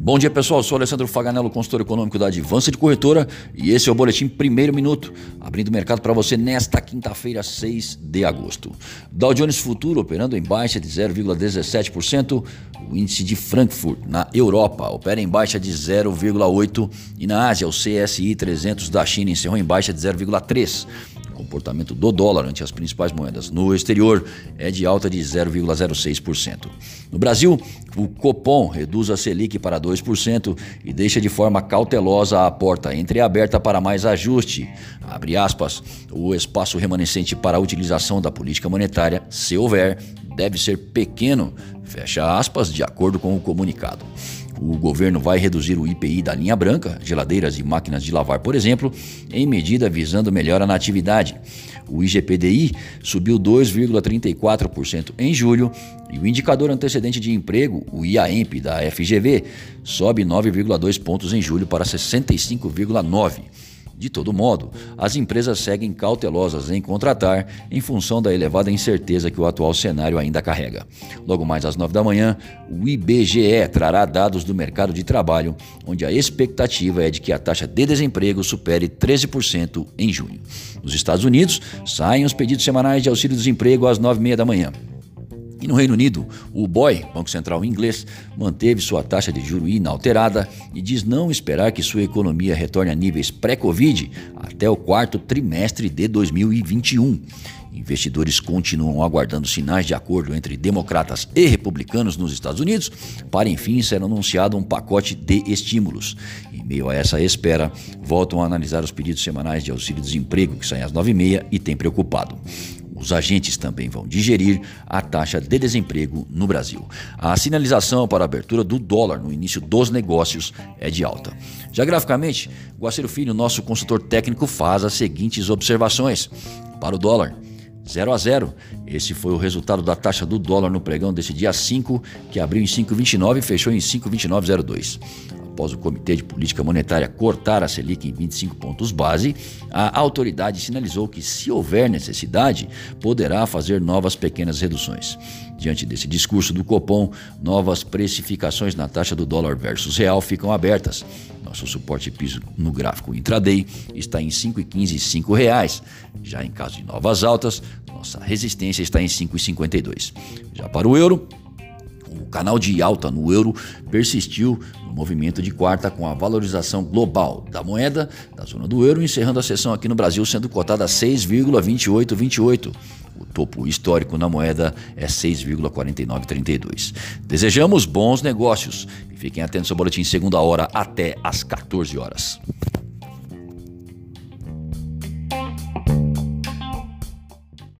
Bom dia pessoal, sou Alessandro Faganello, consultor econômico da Advança de Corretora e esse é o Boletim Primeiro Minuto, abrindo o mercado para você nesta quinta-feira, 6 de agosto. Dow Jones Futuro operando em baixa de 0,17%, o índice de Frankfurt na Europa opera em baixa de 0,8% e na Ásia o CSI 300 da China encerrou em baixa de 0,3% comportamento do dólar ante as principais moedas no exterior é de alta de 0,06%. No Brasil, o Copom reduz a Selic para 2% e deixa de forma cautelosa a porta entreaberta para mais ajuste. Abre aspas, o espaço remanescente para a utilização da política monetária, se houver, deve ser pequeno, fecha aspas, de acordo com o comunicado. O governo vai reduzir o IPI da linha branca, geladeiras e máquinas de lavar, por exemplo, em medida visando melhora na atividade. O IGPDI subiu 2,34% em julho e o indicador antecedente de emprego, o IAEMP da FGV, sobe 9,2 pontos em julho para 65,9. De todo modo, as empresas seguem cautelosas em contratar em função da elevada incerteza que o atual cenário ainda carrega. Logo mais às 9 da manhã, o IBGE trará dados do mercado de trabalho, onde a expectativa é de que a taxa de desemprego supere 13% em junho. Nos Estados Unidos, saem os pedidos semanais de auxílio-desemprego às 9h30 da manhã. E no Reino Unido, o BOE, Banco Central inglês, manteve sua taxa de juro inalterada e diz não esperar que sua economia retorne a níveis pré-Covid até o quarto trimestre de 2021. Investidores continuam aguardando sinais de acordo entre democratas e republicanos nos Estados Unidos para enfim ser anunciado um pacote de estímulos. Em meio a essa espera, voltam a analisar os pedidos semanais de auxílio-desemprego que saem às 9h30 e tem preocupado. Os agentes também vão digerir a taxa de desemprego no Brasil. A sinalização para a abertura do dólar no início dos negócios é de alta. Já graficamente, Guaceiro Filho, nosso consultor técnico, faz as seguintes observações. Para o dólar, 0 a 0. Esse foi o resultado da taxa do dólar no pregão desse dia 5, que abriu em 5,29 e fechou em 5,2902 após o Comitê de Política Monetária cortar a Selic em 25 pontos base, a autoridade sinalizou que, se houver necessidade, poderá fazer novas pequenas reduções. Diante desse discurso do Copom, novas precificações na taxa do dólar versus real ficam abertas. Nosso suporte piso no gráfico intraday está em 5,15 e R$ reais. Já em caso de novas altas, nossa resistência está em 5,52. Já para o euro, canal de alta no euro persistiu no movimento de quarta com a valorização global da moeda da zona do euro, encerrando a sessão aqui no Brasil sendo cotada a 6,2828. O topo histórico na moeda é 6,4932. Desejamos bons negócios e fiquem atentos ao boletim segunda hora até às 14 horas.